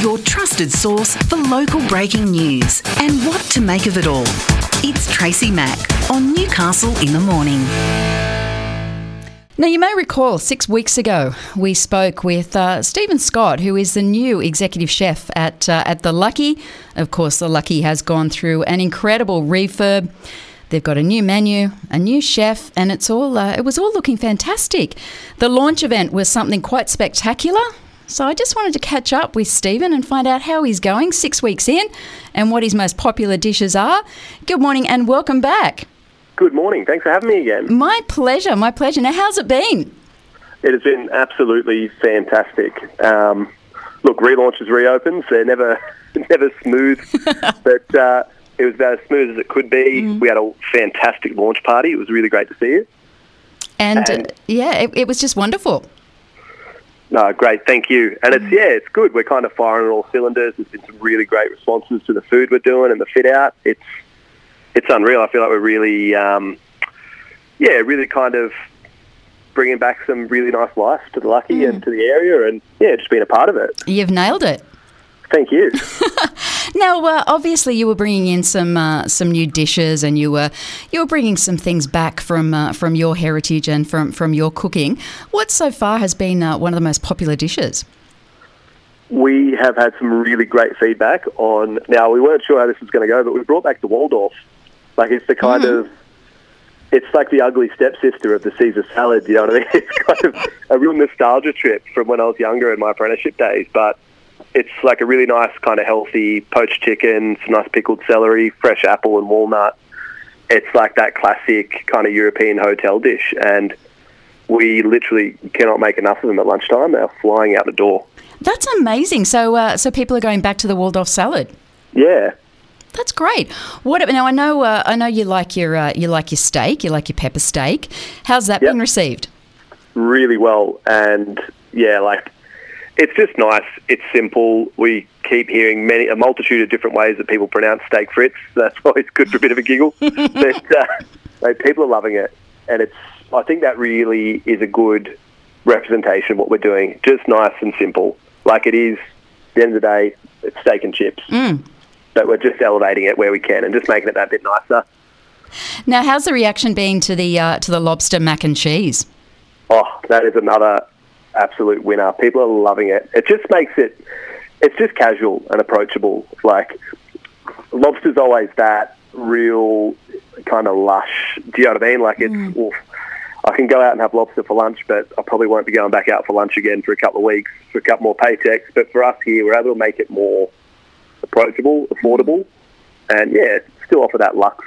your trusted source for local breaking news and what to make of it all. It's Tracy Mack on Newcastle in the Morning. Now, you may recall six weeks ago we spoke with uh, Stephen Scott, who is the new executive chef at, uh, at The Lucky. Of course, The Lucky has gone through an incredible refurb. They've got a new menu, a new chef, and it's all uh, it was all looking fantastic. The launch event was something quite spectacular. So I just wanted to catch up with Stephen and find out how he's going six weeks in and what his most popular dishes are. Good morning and welcome back. Good morning. Thanks for having me again. My pleasure, my pleasure. Now, how's it been? It has been absolutely fantastic. Um, look, relaunches reopens. They're never never smooth, but uh, it was about as smooth as it could be. Mm. We had a fantastic launch party. It was really great to see you. And, and uh, yeah, it, it, was just wonderful. No, great, thank you. And mm. it's yeah, it's good. We're kind of firing on all cylinders. There's been some really great responses to the food we're doing and the fit out. It's it's unreal. I feel like we're really, um, yeah, really kind of bringing back some really nice life to the Lucky mm. and to the area, and yeah, just being a part of it. You've nailed it. Thank you. now, uh, obviously, you were bringing in some uh, some new dishes, and you were you were bringing some things back from uh, from your heritage and from from your cooking. What so far has been uh, one of the most popular dishes? We have had some really great feedback on. Now, we weren't sure how this was going to go, but we brought back the Waldorf. Like it's the kind mm. of it's like the ugly stepsister of the Caesar salad. You know what I mean? It's kind of a real nostalgia trip from when I was younger in my apprenticeship days, but it's like a really nice kind of healthy poached chicken, some nice pickled celery, fresh apple and walnut. It's like that classic kind of European hotel dish, and we literally cannot make enough of them at lunchtime. They're flying out the door. That's amazing. So, uh, so people are going back to the Waldorf salad. Yeah. That's great. What now? I know. Uh, I know you like your uh, you like your steak. You like your pepper steak. How's that yep. been received? Really well, and yeah, like it's just nice. It's simple. We keep hearing many a multitude of different ways that people pronounce steak frites. That's always good for a bit of a giggle. but uh, like, people are loving it, and it's. I think that really is a good representation of what we're doing. Just nice and simple, like it is. At the end of the day, it's steak and chips. Mm. But we're just elevating it where we can and just making it that bit nicer. Now, how's the reaction been to the uh, to the lobster mac and cheese? Oh, that is another absolute winner. People are loving it. It just makes it, it's just casual and approachable. Like, lobster's always that real kind of lush. Do you know what I mean? Like, it's, mm. oof, I can go out and have lobster for lunch, but I probably won't be going back out for lunch again for a couple of weeks, for a couple more paychecks. But for us here, we're able to make it more approachable, affordable, and yeah, still offer that luxe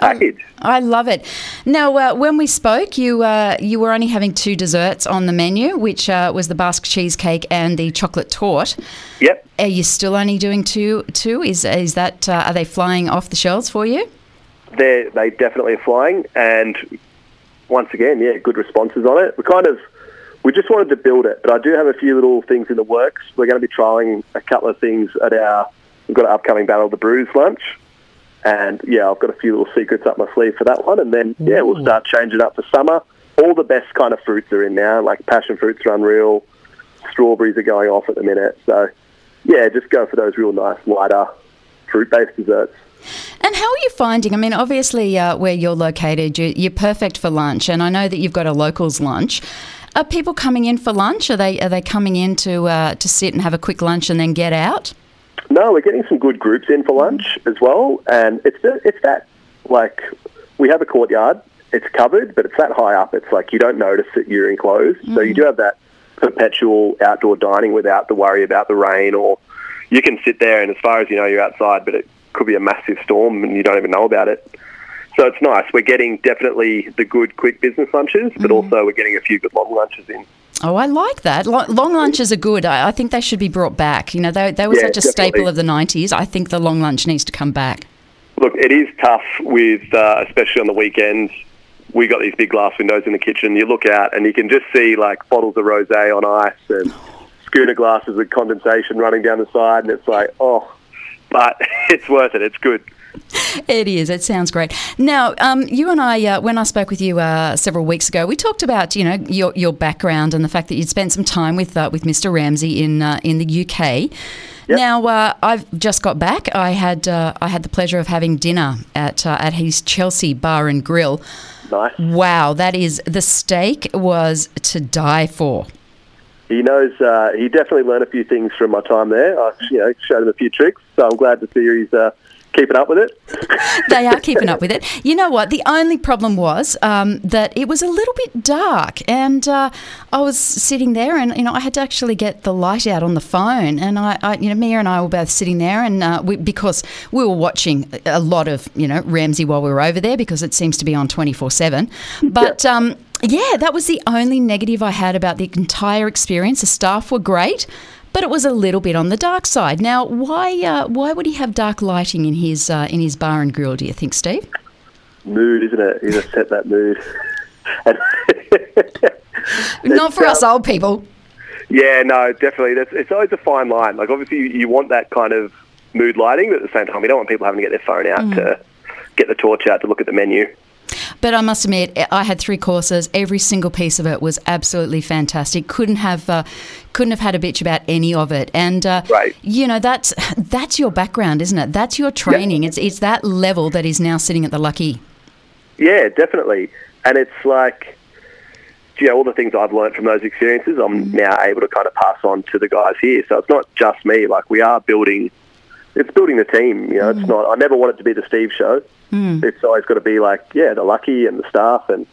package. I love it. Now, uh, when we spoke, you uh, you were only having two desserts on the menu, which uh, was the Basque cheesecake and the chocolate torte. Yep. Are you still only doing two? Two is is that uh, are they flying off the shelves for you? They they definitely are flying, and once again, yeah, good responses on it. We kind of we just wanted to build it, but I do have a few little things in the works. We're going to be trialing a couple of things at our we've got an upcoming Battle of the Brews lunch and yeah, I've got a few little secrets up my sleeve for that one. And then yeah, we'll start changing up for summer. All the best kind of fruits are in now. Like passion fruits are unreal. Strawberries are going off at the minute. So yeah, just go for those real nice lighter fruit-based desserts. And how are you finding? I mean, obviously, uh, where you're located, you're perfect for lunch, and I know that you've got a locals lunch. Are people coming in for lunch? Are they are they coming in to uh, to sit and have a quick lunch and then get out? No, we're getting some good groups in for lunch as well, and it's it's that like we have a courtyard. It's covered, but it's that high up. It's like you don't notice that you're enclosed, mm. so you mm. do have that perpetual outdoor dining without the worry about the rain, or you can sit there and as far as you know you're outside, but it could be a massive storm and you don't even know about it. So it's nice. We're getting definitely the good quick business lunches, but mm. also we're getting a few good long lunches in. Oh, I like that. Long lunches are good. I think they should be brought back. You know, they, they were yeah, such a definitely. staple of the 90s. I think the long lunch needs to come back. Look, it is tough with, uh, especially on the weekends. We got these big glass windows in the kitchen. You look out and you can just see like bottles of rosé on ice and schooner glasses with condensation running down the side, and it's like, oh, but it's worth it. It's good. It is. It sounds great. Now, um, you and I, uh, when I spoke with you uh, several weeks ago, we talked about you know your, your background and the fact that you'd spent some time with uh, with Mr. Ramsay in uh, in the UK. Yep. Now, uh, I've just got back. I had uh, I had the pleasure of having dinner at at his Chelsea Bar and Grill. Nice. Wow, that is the steak was to die for. He knows. Uh, he definitely learned a few things from my time there. I, you know, showed him a few tricks. So I'm glad to see he's uh, keeping up with it. they are keeping up with it. You know what? The only problem was um, that it was a little bit dark, and uh, I was sitting there, and you know, I had to actually get the light out on the phone, and I, I you know, Mia and I were both sitting there, and uh, we, because we were watching a lot of you know Ramsay while we were over there because it seems to be on twenty four seven, but. Um, yeah, that was the only negative I had about the entire experience. The staff were great, but it was a little bit on the dark side. Now, why uh, why would he have dark lighting in his uh, in his bar and grill? Do you think, Steve? Mood, isn't it? He's just set that mood. Not for It's, us old people. Yeah, no, definitely. That's, it's always a fine line. Like, obviously, you, you want that kind of mood lighting, but at the same time, you don't want people having to get their phone out Mm. to get the torch out to look at the menu. But I must admit, I had three courses. Every single piece of it was absolutely fantastic. Couldn't have uh, couldn't have had a bitch about any of it. And uh, Right. you know that's that's your background, isn't it? That's your training. It's it's that level that is now sitting at the Lucky. Yeah, definitely. And it's like, you know, all the things I've learned from those experiences, I'm now able to kind of pass on to the guys here. So it's not just me. Like, we are building, it's building the team. You know, it's mm. not, I never want it to be the Steve show. Mm. It's always got to be like, yeah, the Lucky and the staff and,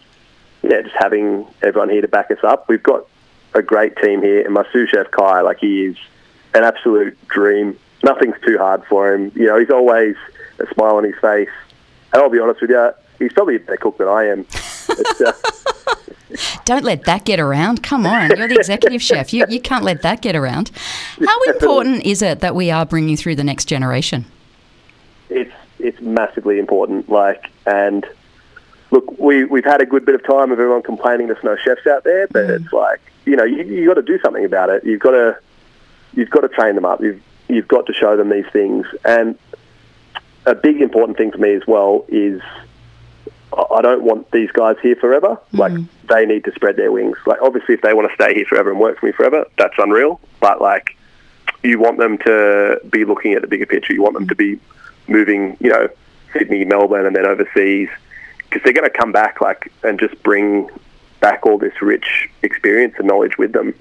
yeah, just having everyone here to back us up. We've got a great team here. And my sous chef, Kai, like, he is an absolute dream. Nothing's too hard for him. You know, he's always a smile on his face. And I'll be honest with you, he's probably a better cook than I am. Don't let that get around. Come on, you're the executive chef. You you can't let that get around. How important is it that we are bringing through the next generation? it's it's massively important. Like, and look, we we've had a good bit of time of everyone complaining there's no chefs out there, but mm. it's like you know you you got to do something about it. You've got to you've got to train them up. You've you've got to show them these things. And a big important thing for me as well is I don't want these guys here forever. Like hmm. they need to spread their wings. Like obviously, if they want to stay here forever and work for me forever, that's unreal. But like, you want them to be looking at the bigger picture. You want them to be moving, you know, Sydney, Melbourne, and then overseas, because they're going to come back like and just bring back all this rich experience and knowledge with them.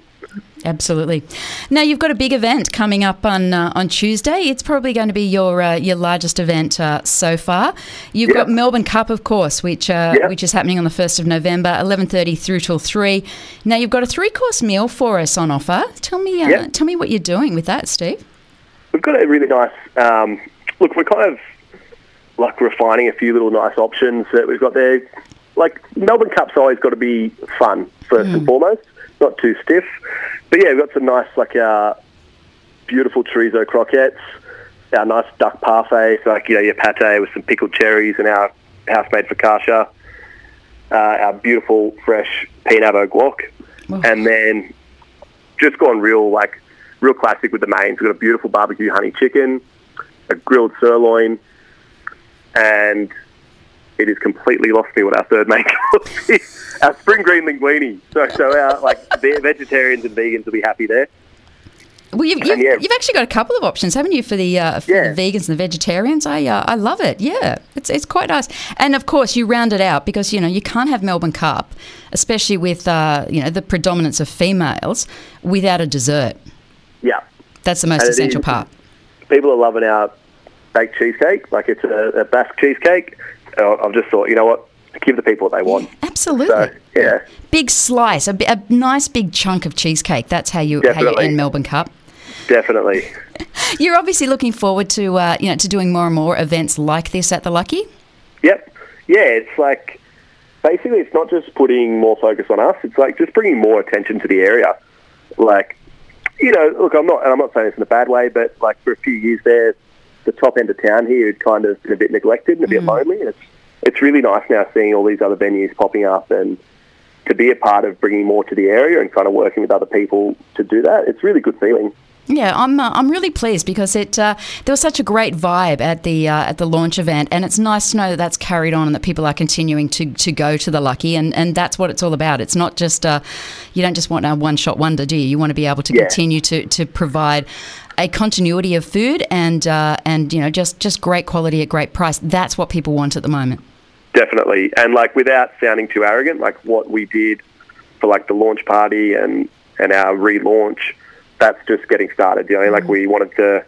Absolutely. Now you've got a big event coming up on uh, on Tuesday. It's probably going to be your uh, your largest event uh, so far. You've got Melbourne Cup, of course, which uh, Yeah. which is happening on the first of November, eleven thirty through till three. Now you've got a three course meal for us on offer. Tell me, uh, Yeah. tell me what you're doing with that, Steve. We've got a really nice um, look. We're kind of like refining a few little nice options that we've got there. Like Melbourne Cup's always got to be fun first and foremost, not too stiff. But yeah, we've got some nice like our beautiful chorizo croquettes, our nice duck parfait, so like you know your pate with some pickled cherries and our house made focaccia, uh, our beautiful fresh peanut au guac, Oh. and then just gone real like real classic with the mains. We've got a beautiful barbecue honey chicken, a grilled sirloin, and it has completely lost me what our third main course is. Our spring green linguine. So, so our like ve- vegetarians and vegans will be happy there. Well, you've, you've, yeah. you've actually got a couple of options, haven't you, for the uh, for Yeah. the vegans and the vegetarians? I uh, I love it. Yeah, it's it's quite nice. And of course, you round it out because you know you can't have Melbourne Cup, especially with uh, you know the predominance of females, without a dessert. Yeah. That's the most And essential part. People are loving our baked cheesecake. Like it's a, a Basque cheesecake. I've just thought, you know what? Give the people what they want. Absolutely. So, yeah. Big slice, a, a nice big chunk of cheesecake. That's how you how you end Melbourne Cup. Definitely. You're obviously looking forward to uh, you know to doing more and more events like this at the Lucky. Yep. Yeah, it's like basically it's not just putting more focus on us. It's like just bringing more attention to the area. Like, you know, look, I'm not, and I'm not saying this in a bad way, but like for a few years there, the top end of town here had kind of been a bit neglected and a bit lonely. And it's it's really nice now seeing all these other venues popping up and to be a part of bringing more to the area and kind of working with other people to do that. It's a really good feeling. Yeah, I'm. Uh, I'm really pleased because it uh, there was such a great vibe at the uh, at the launch event, and it's nice to know that that's carried on and that people are continuing to, to go to the Lucky, and, and that's what it's all about. It's not just uh, you don't just want a one shot wonder, do you? You want to be able to Yeah. continue to, to provide a continuity of food and uh, and you know just just great quality at great price. That's what people want at the moment. Definitely, and like without sounding too arrogant, like what we did for like the launch party and and our relaunch, that's just getting started. You know, like we wanted to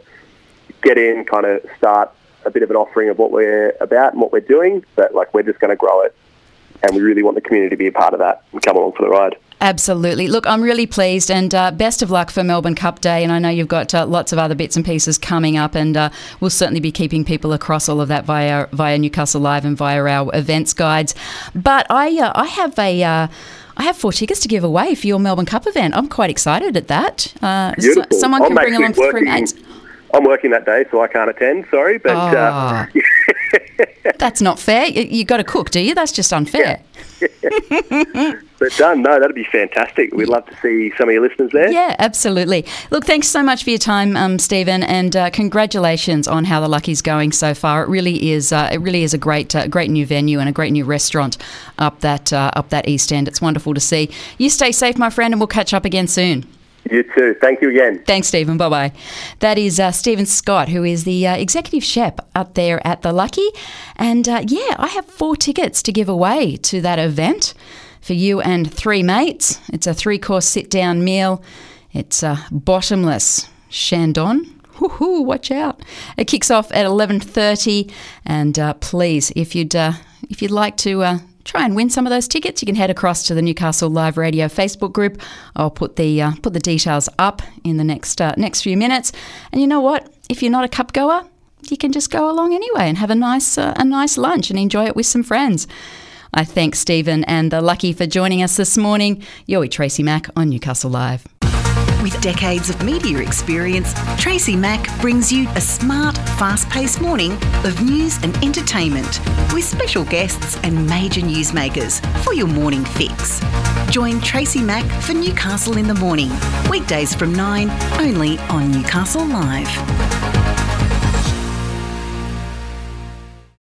get in, kind of start a bit of an offering of what we're about and what we're doing, but like we're just going to grow it, and we really want the community to be a part of that and come along for the ride. Absolutely. Look, I'm really pleased, and uh, best of luck for Melbourne Cup Day. And I know you've got uh, lots of other bits and pieces coming up, and uh, we'll certainly be keeping people across all of that via via Newcastle Live and via our events guides. But I uh, I have a. Uh, I have four tickets to give away for your Melbourne Cup event. I'm quite excited at that. Uh, so- someone I'm can bring actually along three mates. I'm working that day, so I can't attend. Sorry, but uh, Ah. That's not fair. You, you got to cook, do you? That's just unfair. but done. No, that'd be fantastic. We'd love to see some of your listeners there. Yeah, absolutely. Look, thanks so much for your time, um, Stephen, and uh, congratulations on how the Lucky's going so far. It really is. Uh, it really is a great, uh, great new venue and a great new restaurant up that uh, up that East End. It's wonderful to see. You stay safe, my friend, and we'll catch up again soon. You too. Thank you again. Thanks, Stephen. Bye bye. That is uh, Stephen Scott, who is the uh, executive chef up there at the Lucky. And uh, yeah, I have four tickets to give away to that event for you and three mates. It's a three course sit down meal, it's a bottomless Chandon. Woohoo, watch out. It kicks off at 11.30 and uh, please, if you'd, uh, if you'd like to uh, try and win some of those tickets, you can head across to the Newcastle Live Radio Facebook group. I'll put the, uh, put the details up in the next, uh, next few minutes. And you know what? If you're not a cup goer, you can just go along anyway and have a nice, uh, a nice lunch and enjoy it with some friends. I thank Stephen and the Lucky for joining us this morning. With Tracy Mack on Newcastle Live. With decades of media experience, Tracy Mack brings you a smart, fast paced morning of news and entertainment with special guests and major newsmakers for your morning fix. Join Tracy Mack for Newcastle in the Morning, weekdays from 9, only on Newcastle Live.